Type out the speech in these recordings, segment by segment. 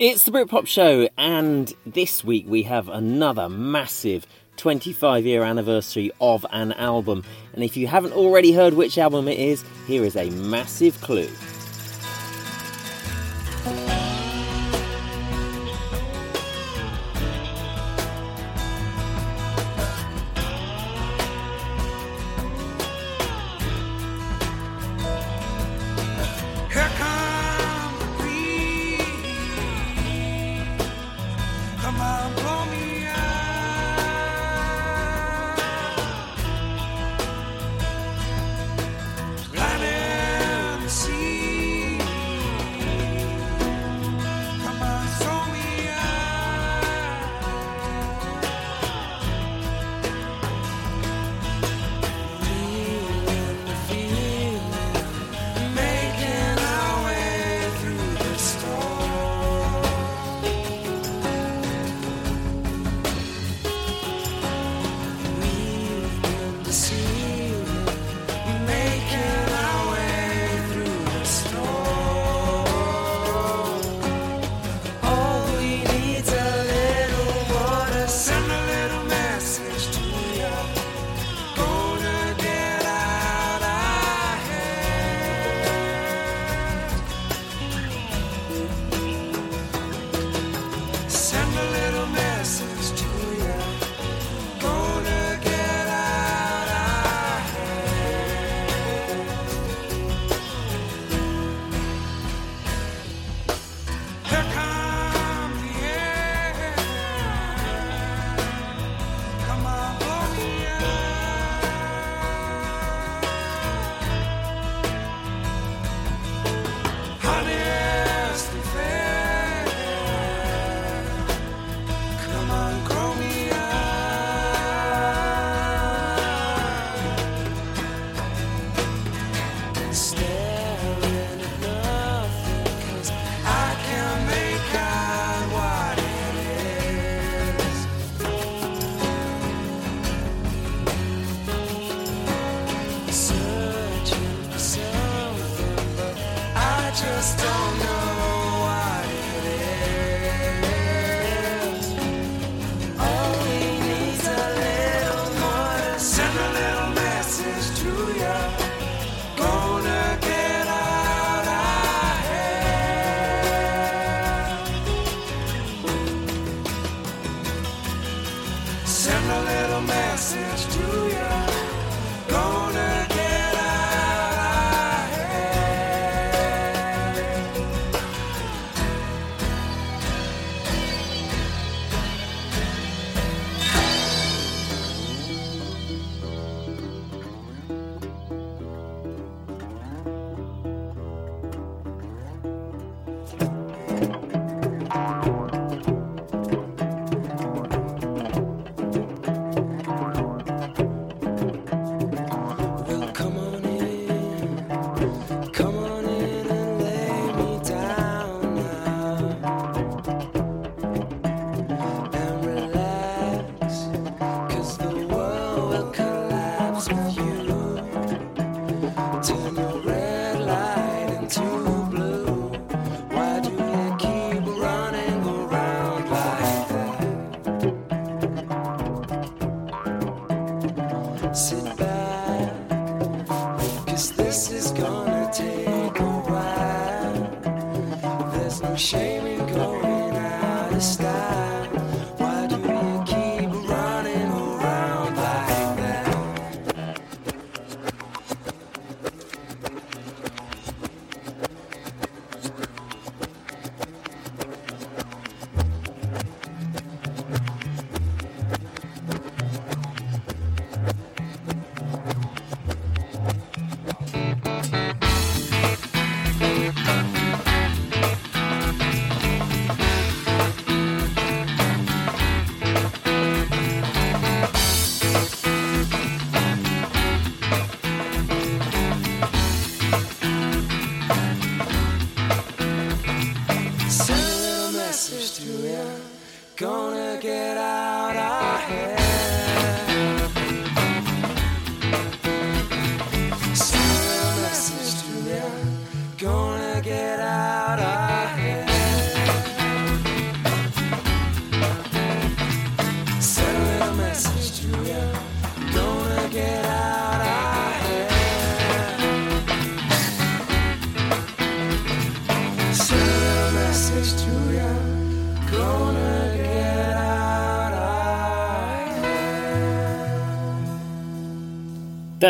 It's the Britpop Show, and this week we have another massive 25 year anniversary of an album. And if you haven't already heard which album it is, here is a massive clue.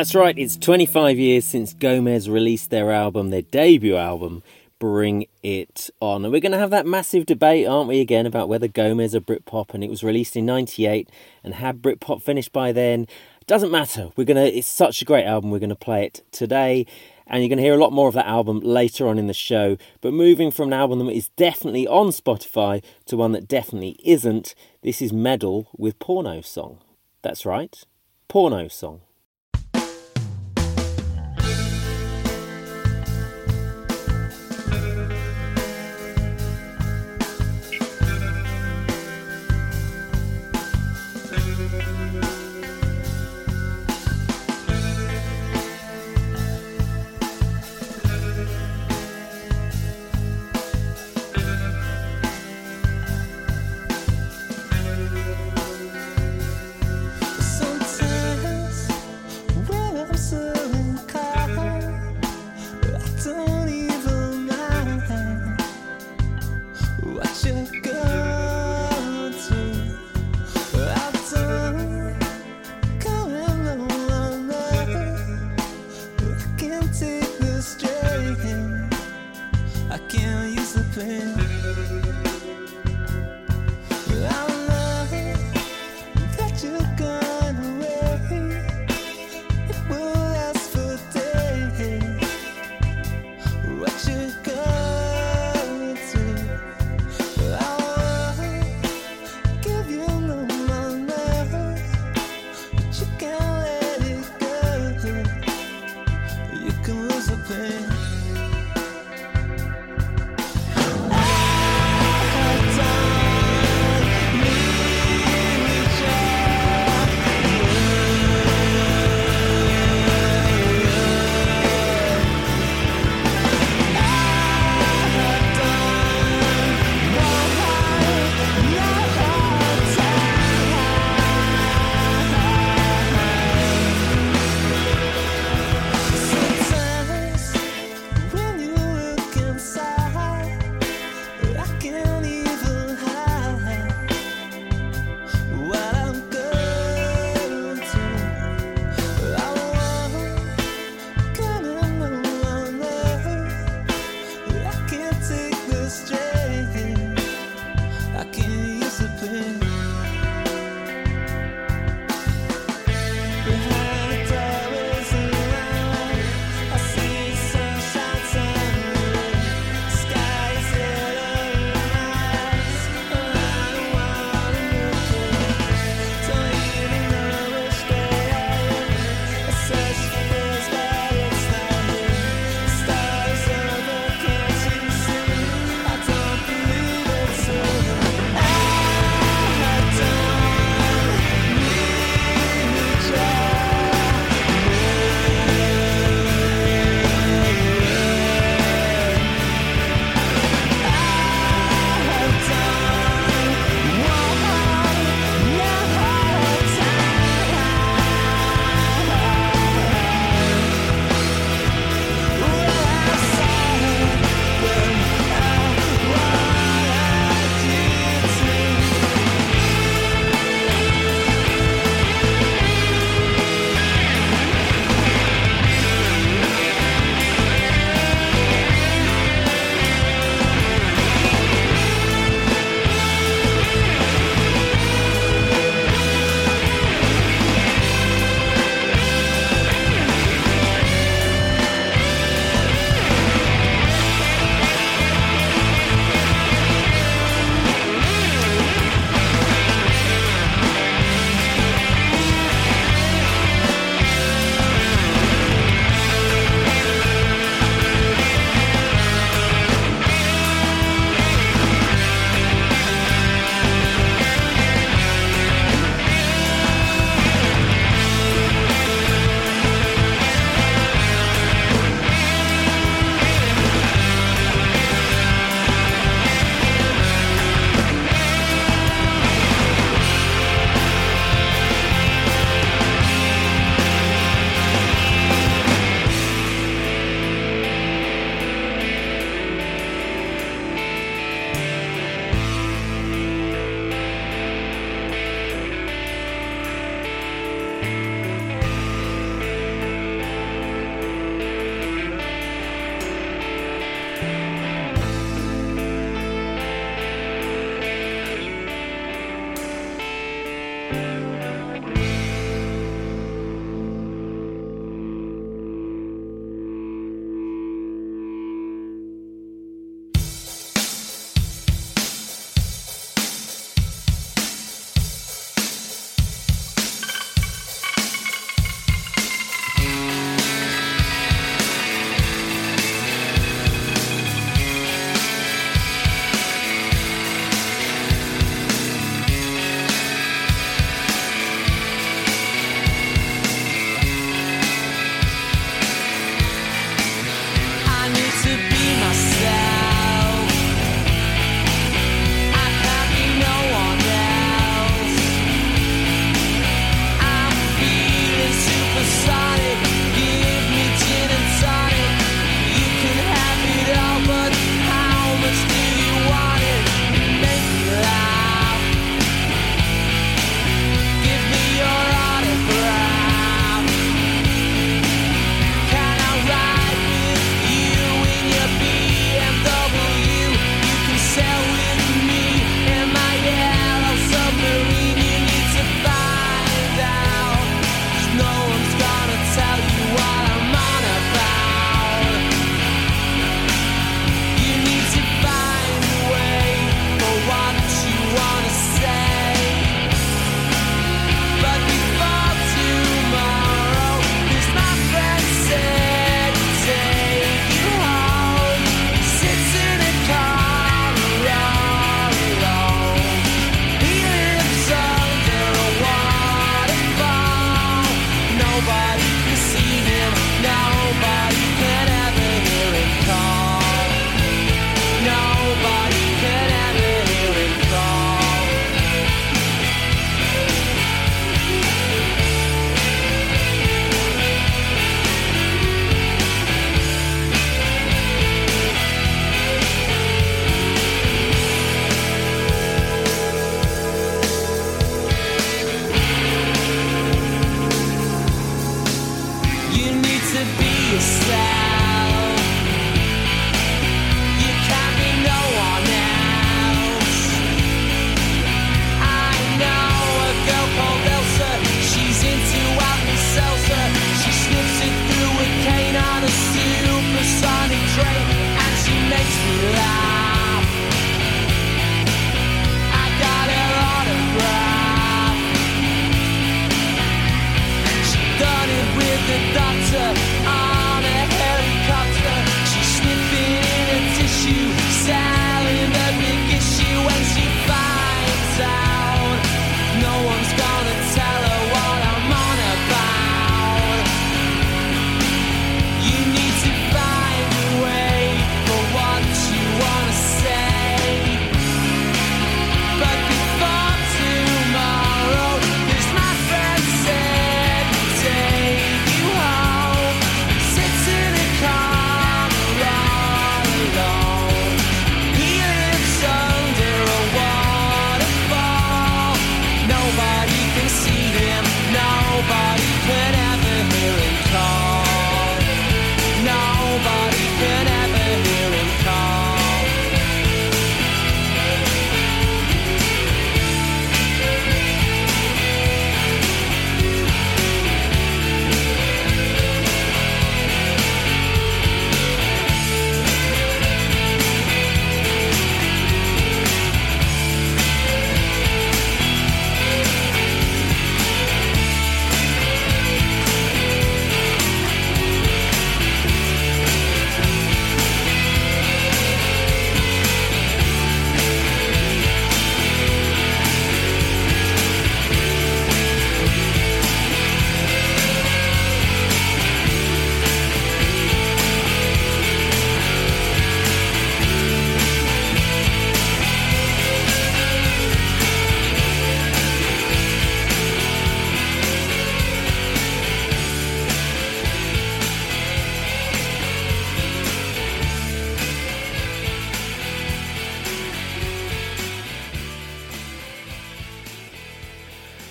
That's right, it's 25 years since Gomez released their album, their debut album, Bring It On. And we're going to have that massive debate, aren't we, again, about whether Gomez are Britpop, and it was released in 98, and had Britpop finished by then? Doesn't matter. We're gonna. It's such a great album. We're gonna play it today, and you're gonna hear a lot more of that album later on in the show. But moving from an album that is definitely on Spotify to one that definitely isn't, this is Medal with Porno Song. That's right, Porno Song.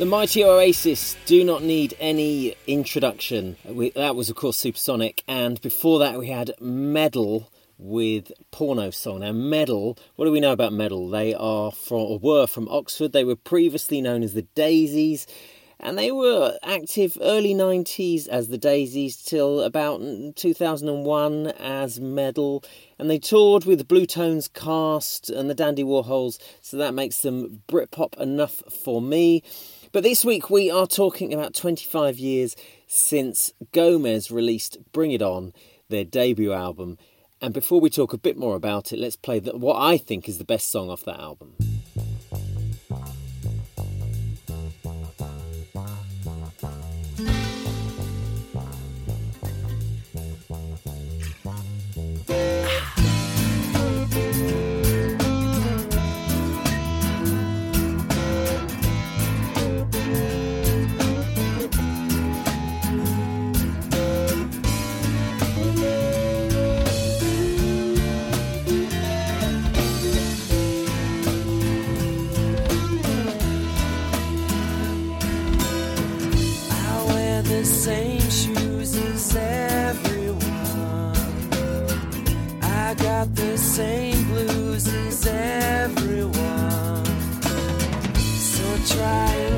Mighty Oasis do not need any introduction. We, that was, of course, Supersonic, and before that, we had Medal with Porno Song. Now, Medal, what do we know about Medal? They are from, or were from Oxford. They were previously known as the Daisies, and they were active early 90s as the Daisies till about 2001 as Medal. And they toured with Bluetones Cast and the Dandy Warhols, so that makes them Britpop enough for me. But this week we are talking about 25 years since Gomez released Bring It On, their debut album. And before we talk a bit more about it, let's play the, what I think is the best song off that album. Ah. Got the same blues as everyone. So try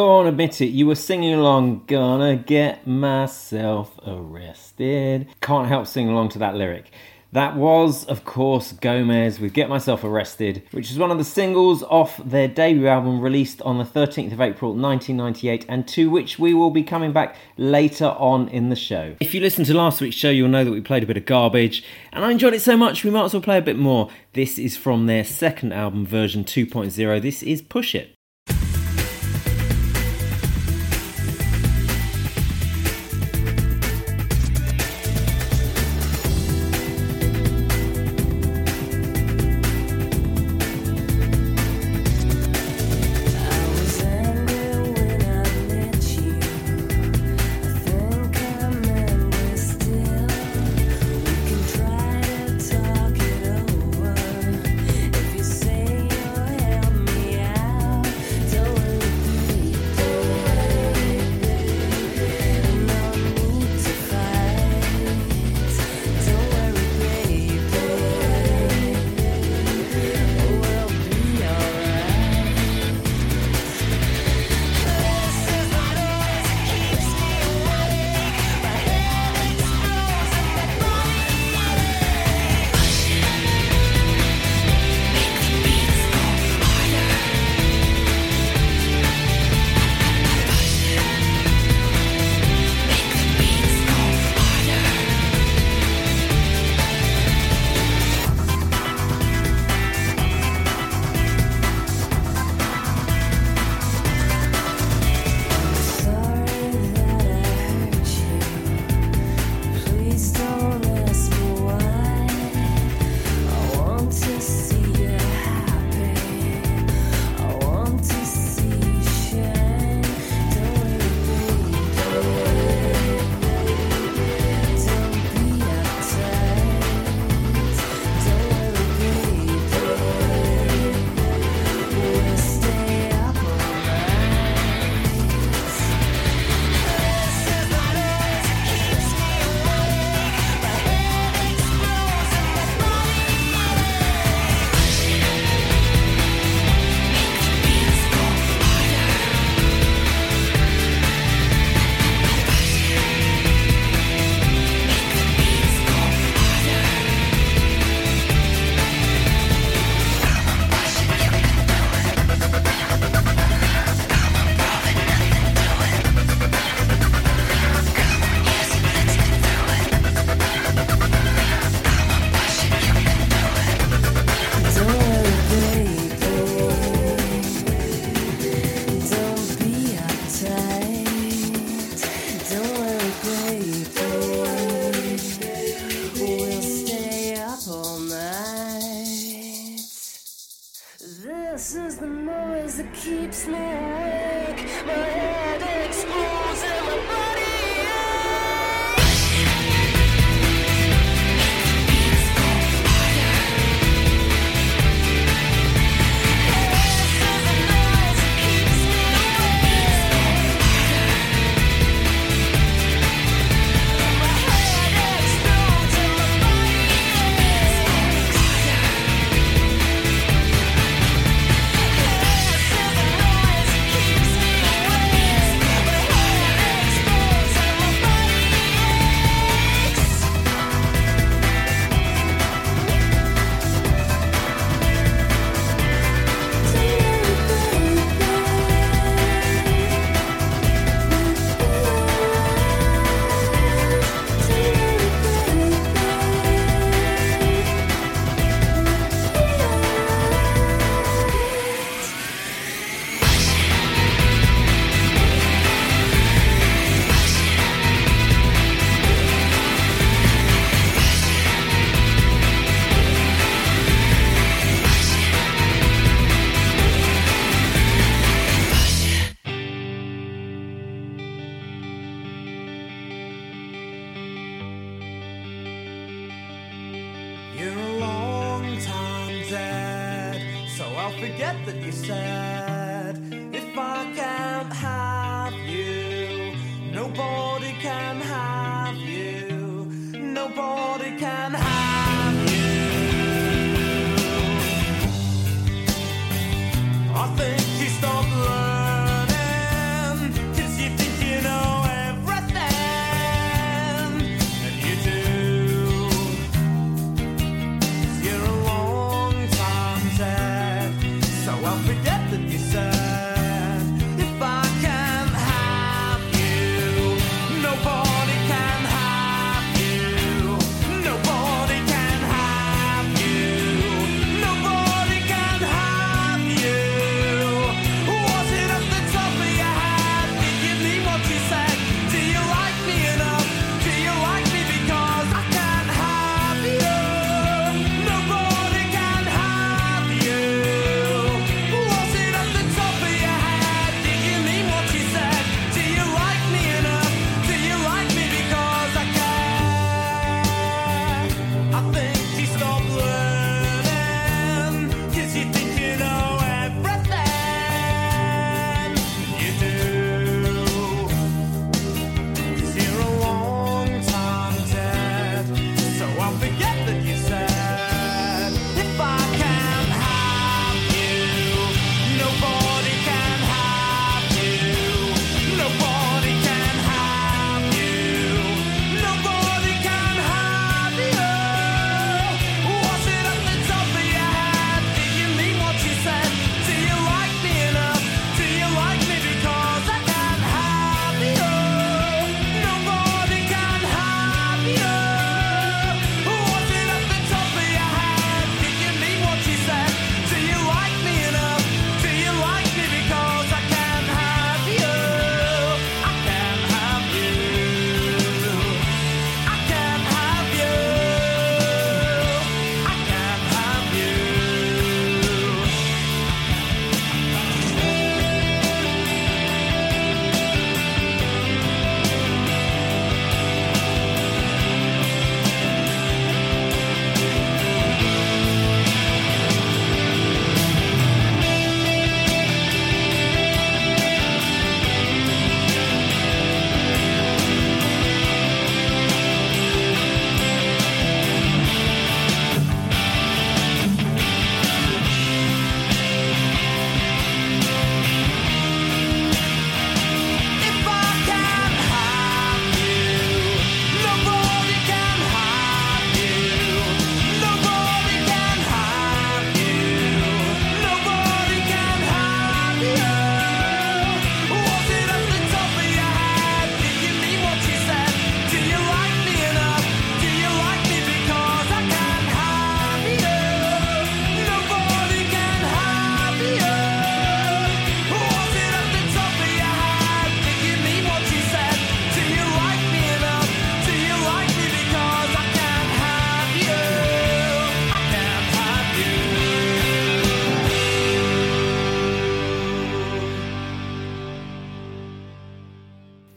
Go on, admit it. You were singing along, gonna get myself arrested. Can't help singing along to that lyric. That was, of course, Gomez with Get Myself Arrested, which is one of the singles off their debut album released on the 13th of April 1998, and to which we will be coming back later on in the show. If you listened to last week's show, you'll know that we played a bit of garbage, and I enjoyed it so much we might as well play a bit more. This is from their second album, version 2.0. This is Push It.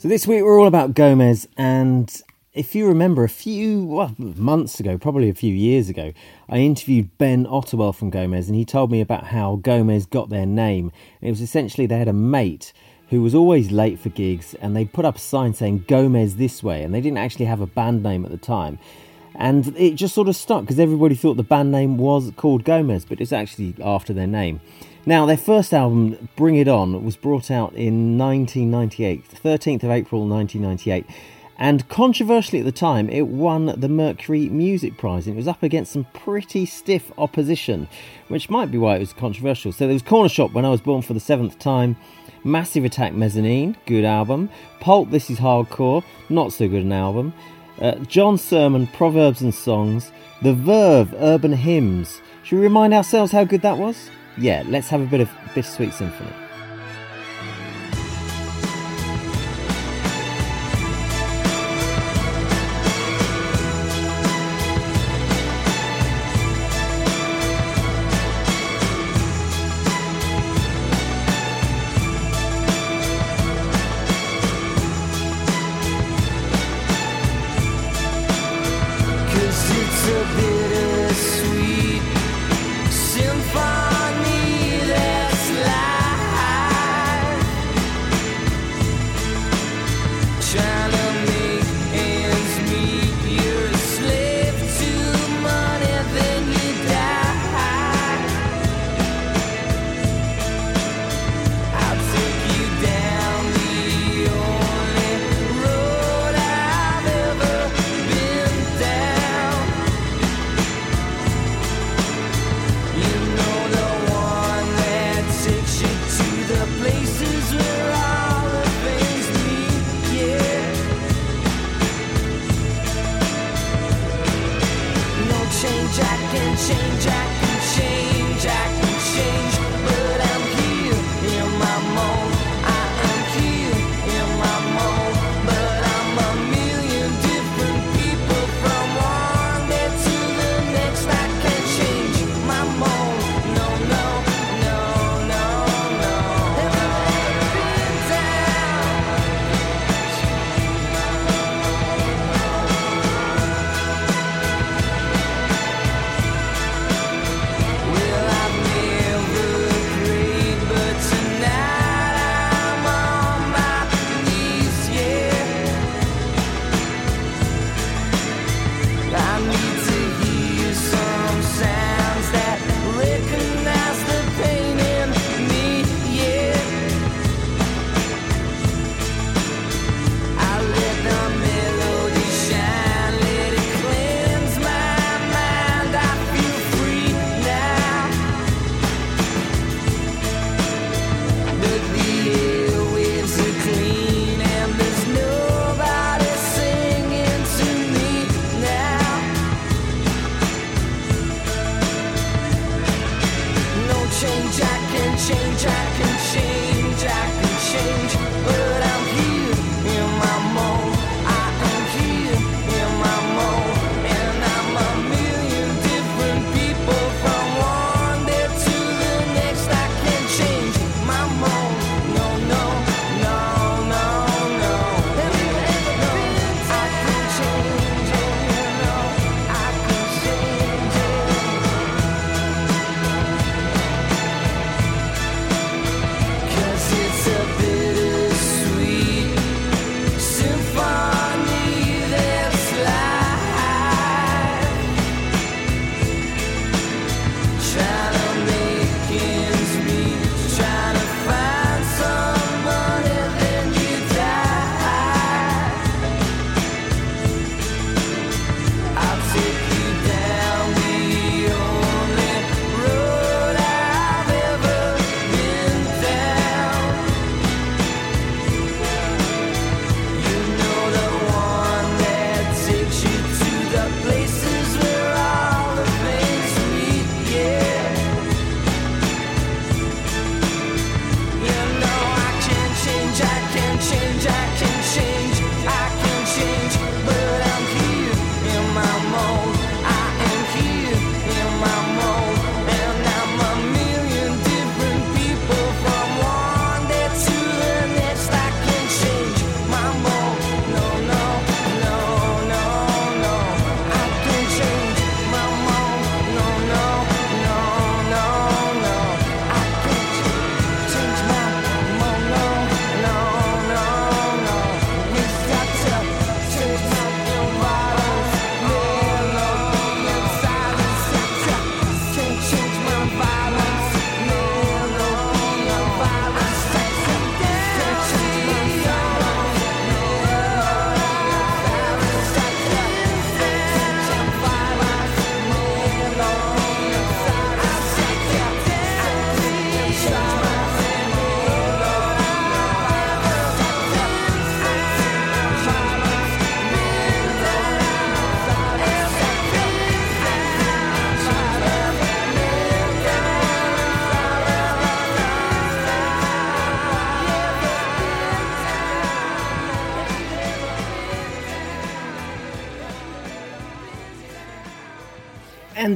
So this week we're all about Gomez, and if you remember a few well, months ago, probably a few years ago, I interviewed Ben Ottewell from Gomez, and he told me about how Gomez got their name. It was essentially they had a mate who was always late for gigs, and they put up a sign saying Gomez this way, and they didn't actually have a band name at the time. And it just sort of stuck because everybody thought the band name was called Gomez, but it's actually after their name. Now, their first album, Bring It On, was brought out in 1998, 13th of April 1998. And controversially at the time, it won the Mercury Music Prize. And it was up against some pretty stiff opposition, which might be why it was controversial. So there was Cornershop when I was born for the seventh time, Massive Attack Mezzanine, good album, Pulp This Is Hardcore, not so good an album, uh, John Surman, Proverbs and Songs, The Verve, Urban Hymns. Should we remind ourselves how good that was? Yeah, let's have a bit of Bittersweet Symphony.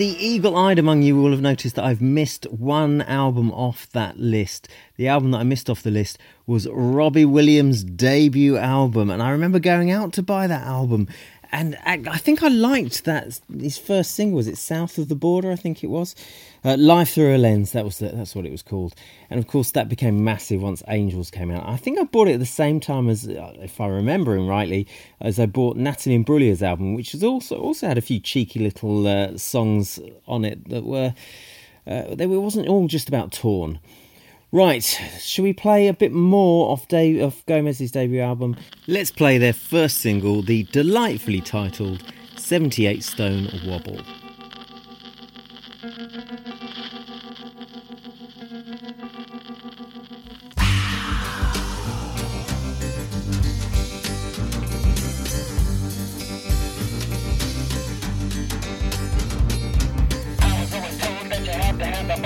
Eagle eyed among you will have noticed that I've missed one album off that list. The album that I missed off the list was Robbie Williams' debut album, and I remember going out to buy that album. And I think I liked that his first single was it South of the Border, I think it was. Uh, Life Through a Lens, that was the, that's what it was called. And of course, that became massive once Angels came out. I think I bought it at the same time as, uh, if I remember him rightly, as I bought Natalie Imbruglia's album, which also also had a few cheeky little uh, songs on it that were. Uh, they were, wasn't all just about Torn. Right, shall we play a bit more of, Dave, of Gomez's debut album? Let's play their first single, the delightfully titled 78 Stone Wobble. Hide 'em in the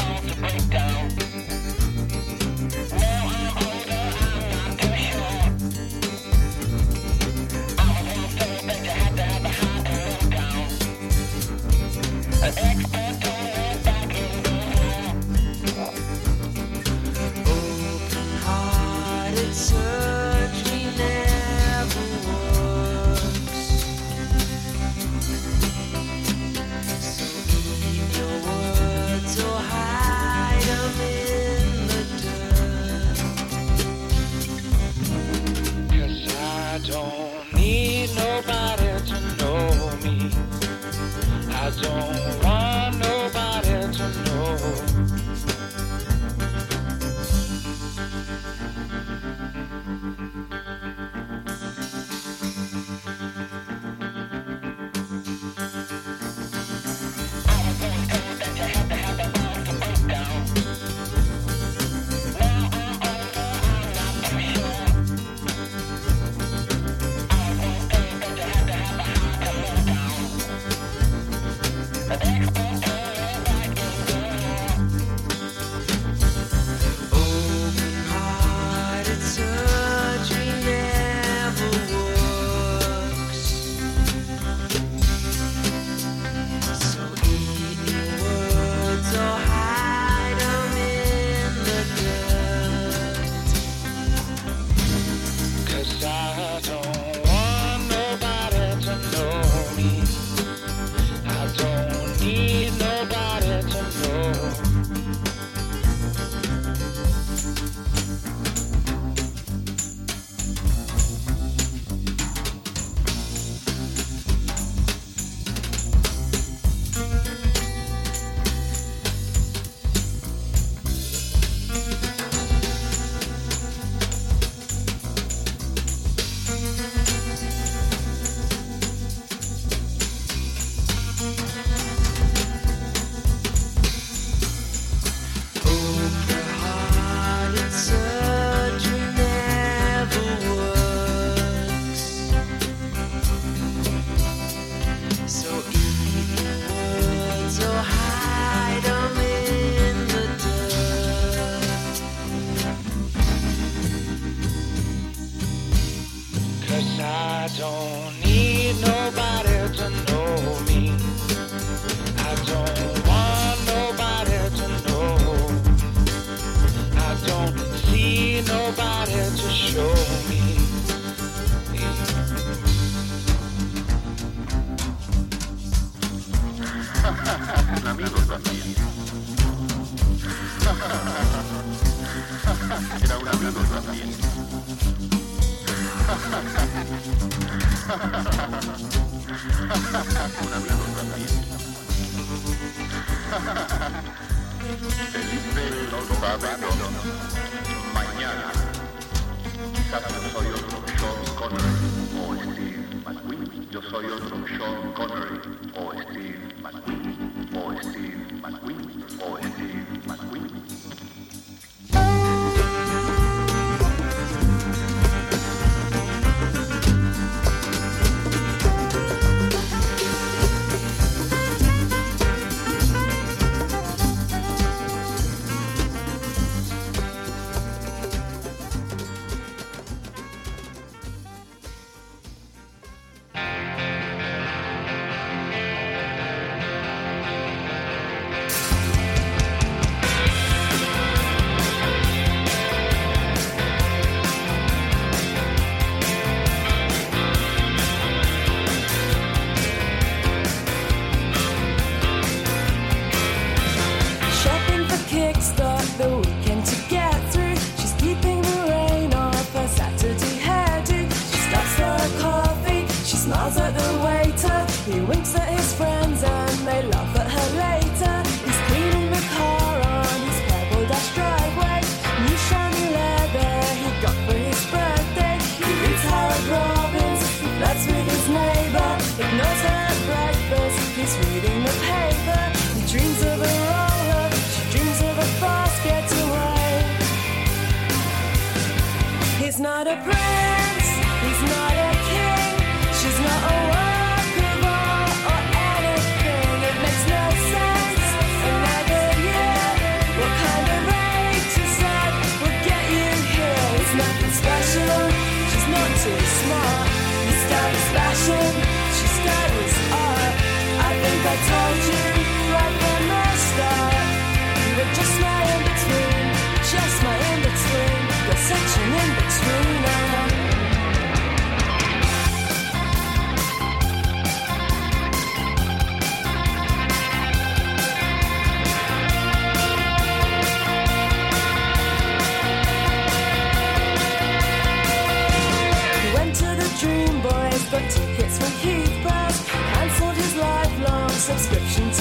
人生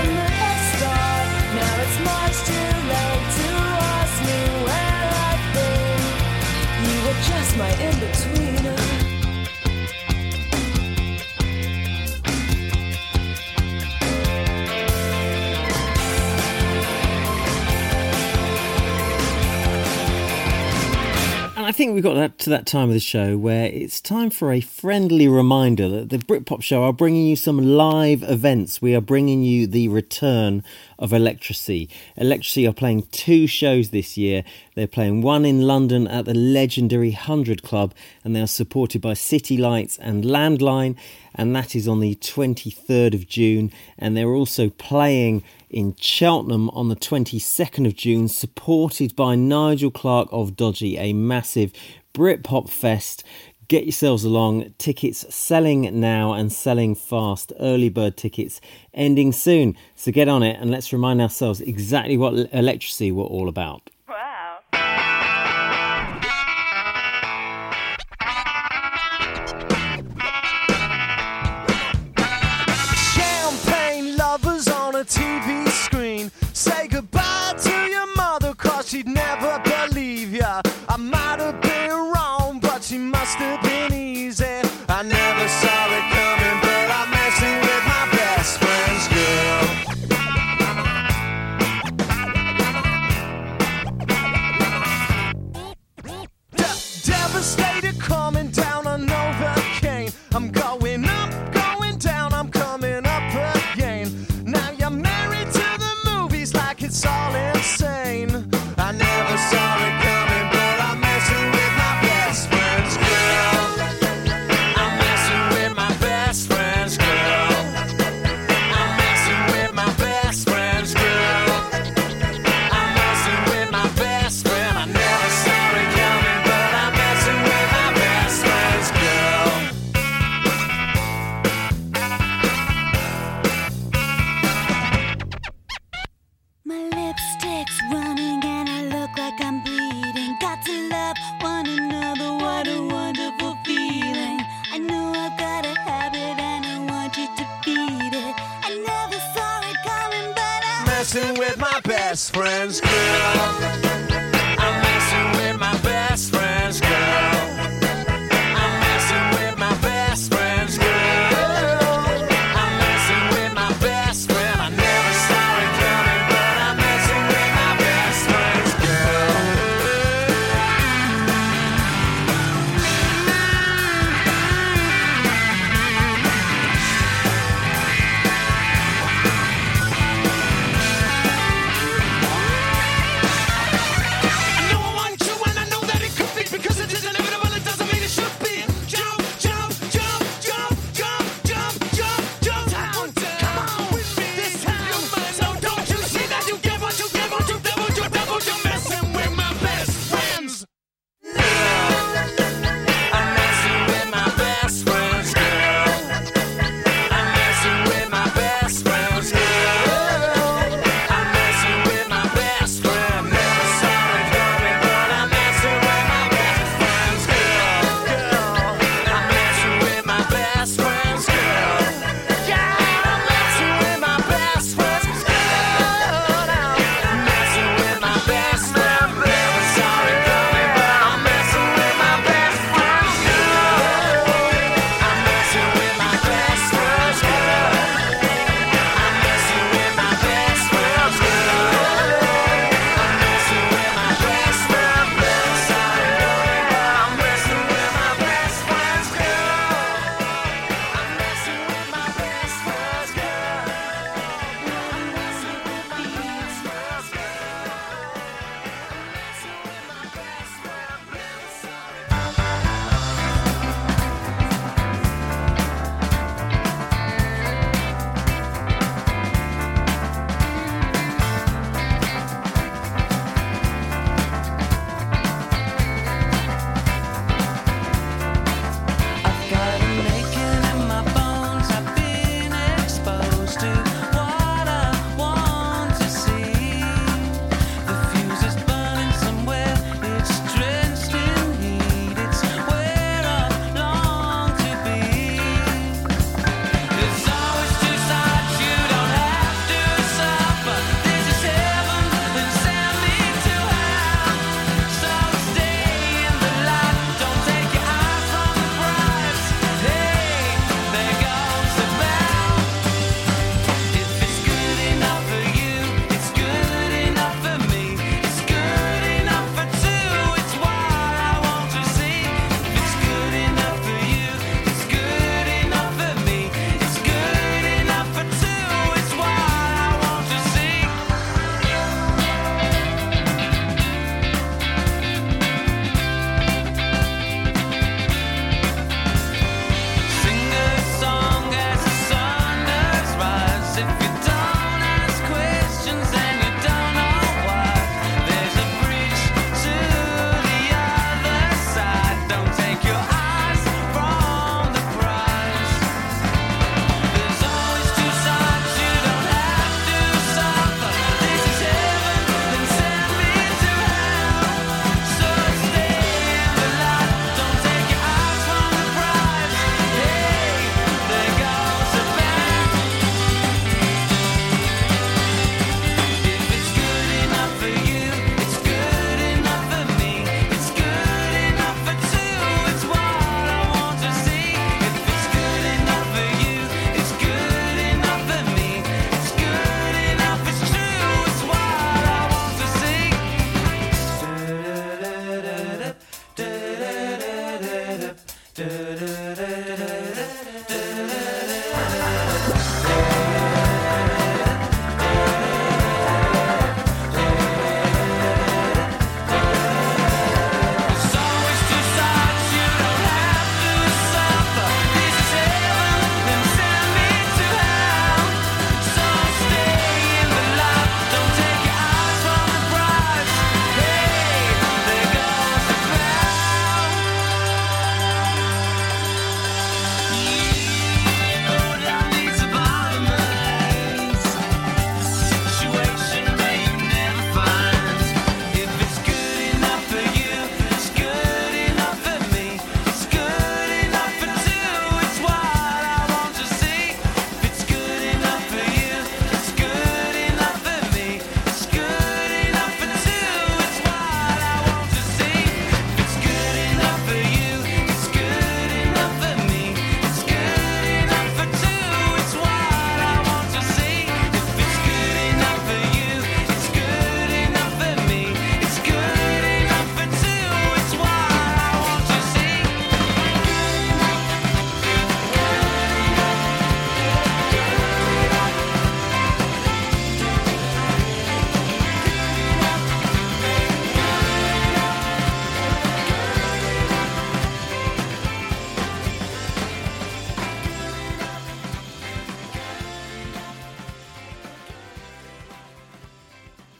I think we've got that, to that time of the show where it's time for a friendly reminder that the Britpop show are bringing you some live events. We are bringing you the return of Electrasy. Electrasy are playing two shows this year. They're playing one in London at the legendary 100 Club and they are supported by City Lights and Landline and that is on the 23rd of June. And they're also playing in Cheltenham on the 22nd of June, supported by Nigel Clark of Dodgy, a massive Britpop fest. Get yourselves along. Tickets selling now and selling fast. Early bird tickets ending soon. So get on it and let's remind ourselves exactly what Electrasy we're all about.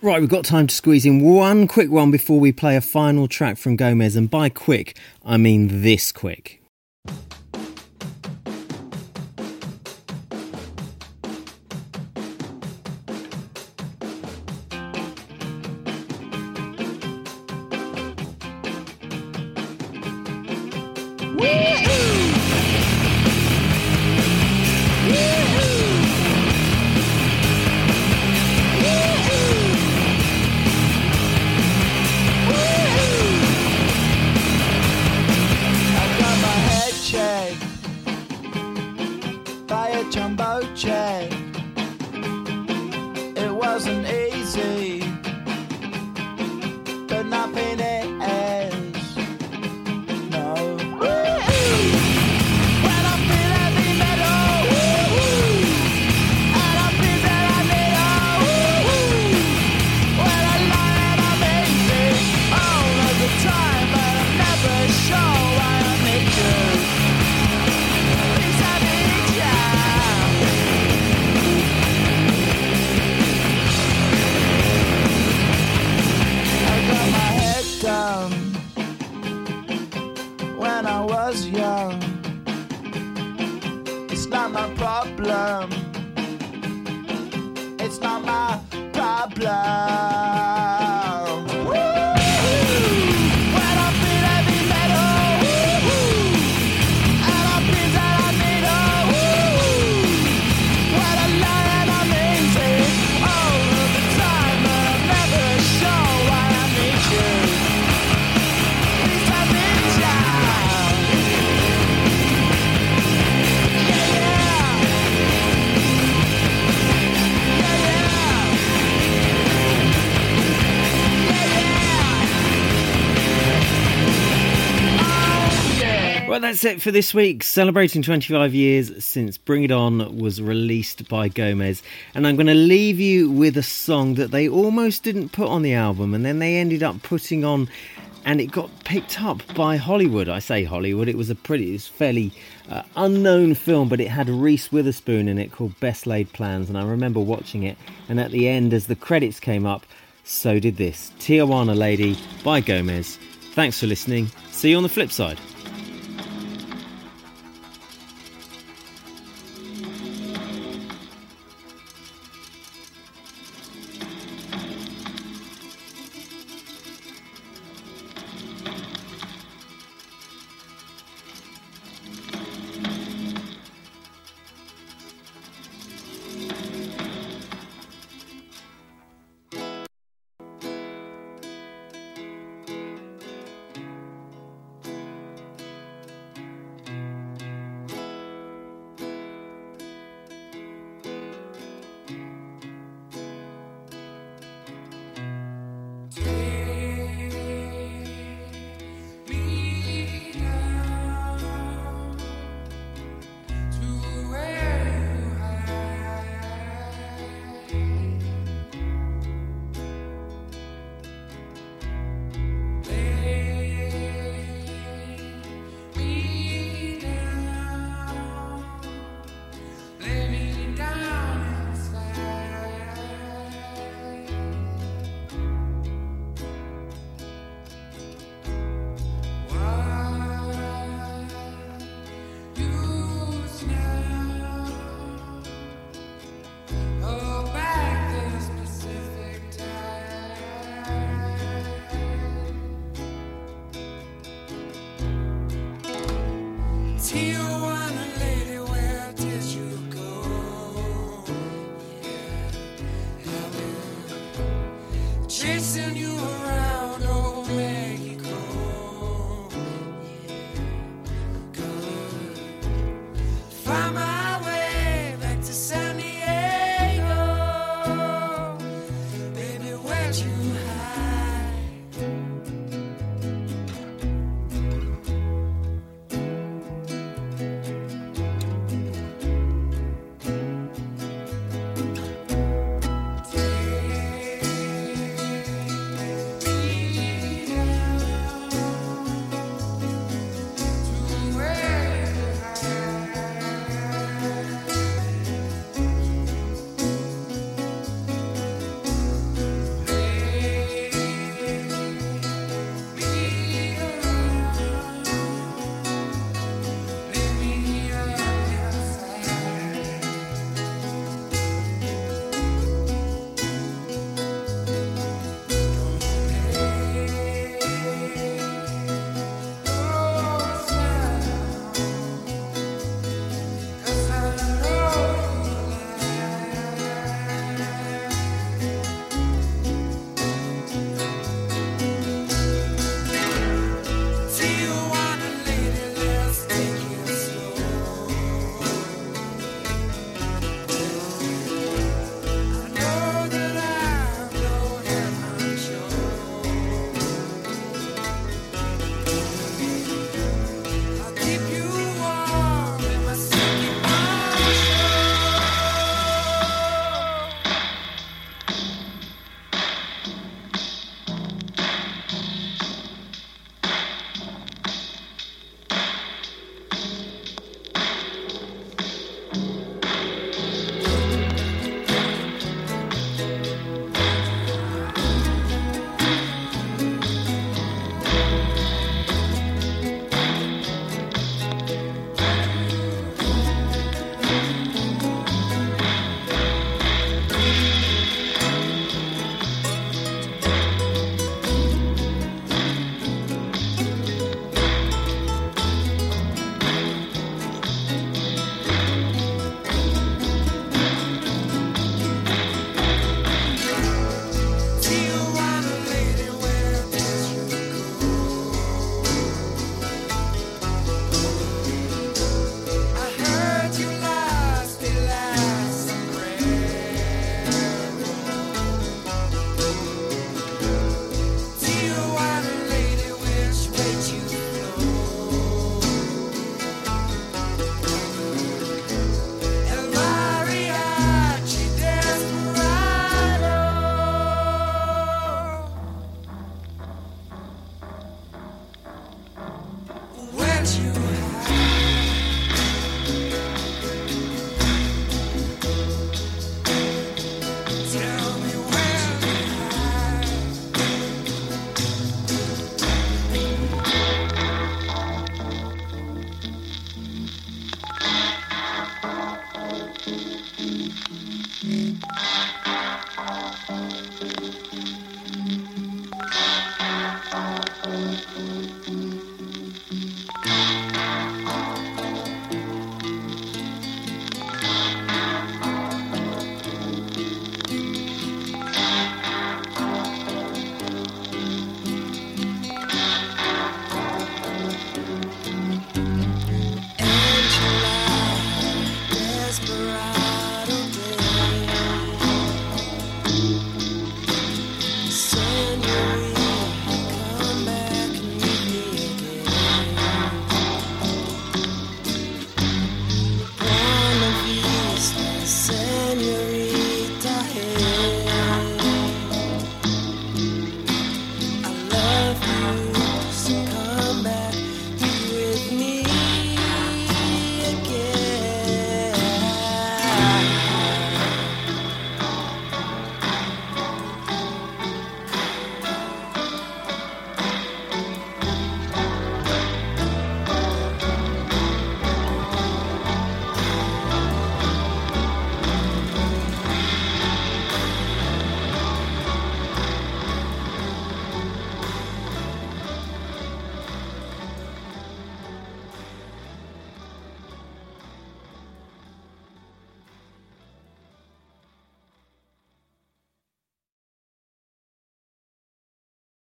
Right, we've got time to squeeze in one quick one before we play a final track from Gomez, and by quick, I mean this quick. That's it for this week. Celebrating 25 years since Bring It On was released by Gomez. And I'm going to leave you with a song that they almost didn't put on the album and then they ended up putting on and it got picked up by Hollywood. I say Hollywood, it was a pretty, it was fairly uh, unknown film, but it had Reese Witherspoon in it called Best Laid Plans. And I remember watching it. And at the end, as the credits came up, so did this Tijuana Lady by Gomez. Thanks for listening. See you on the flip side.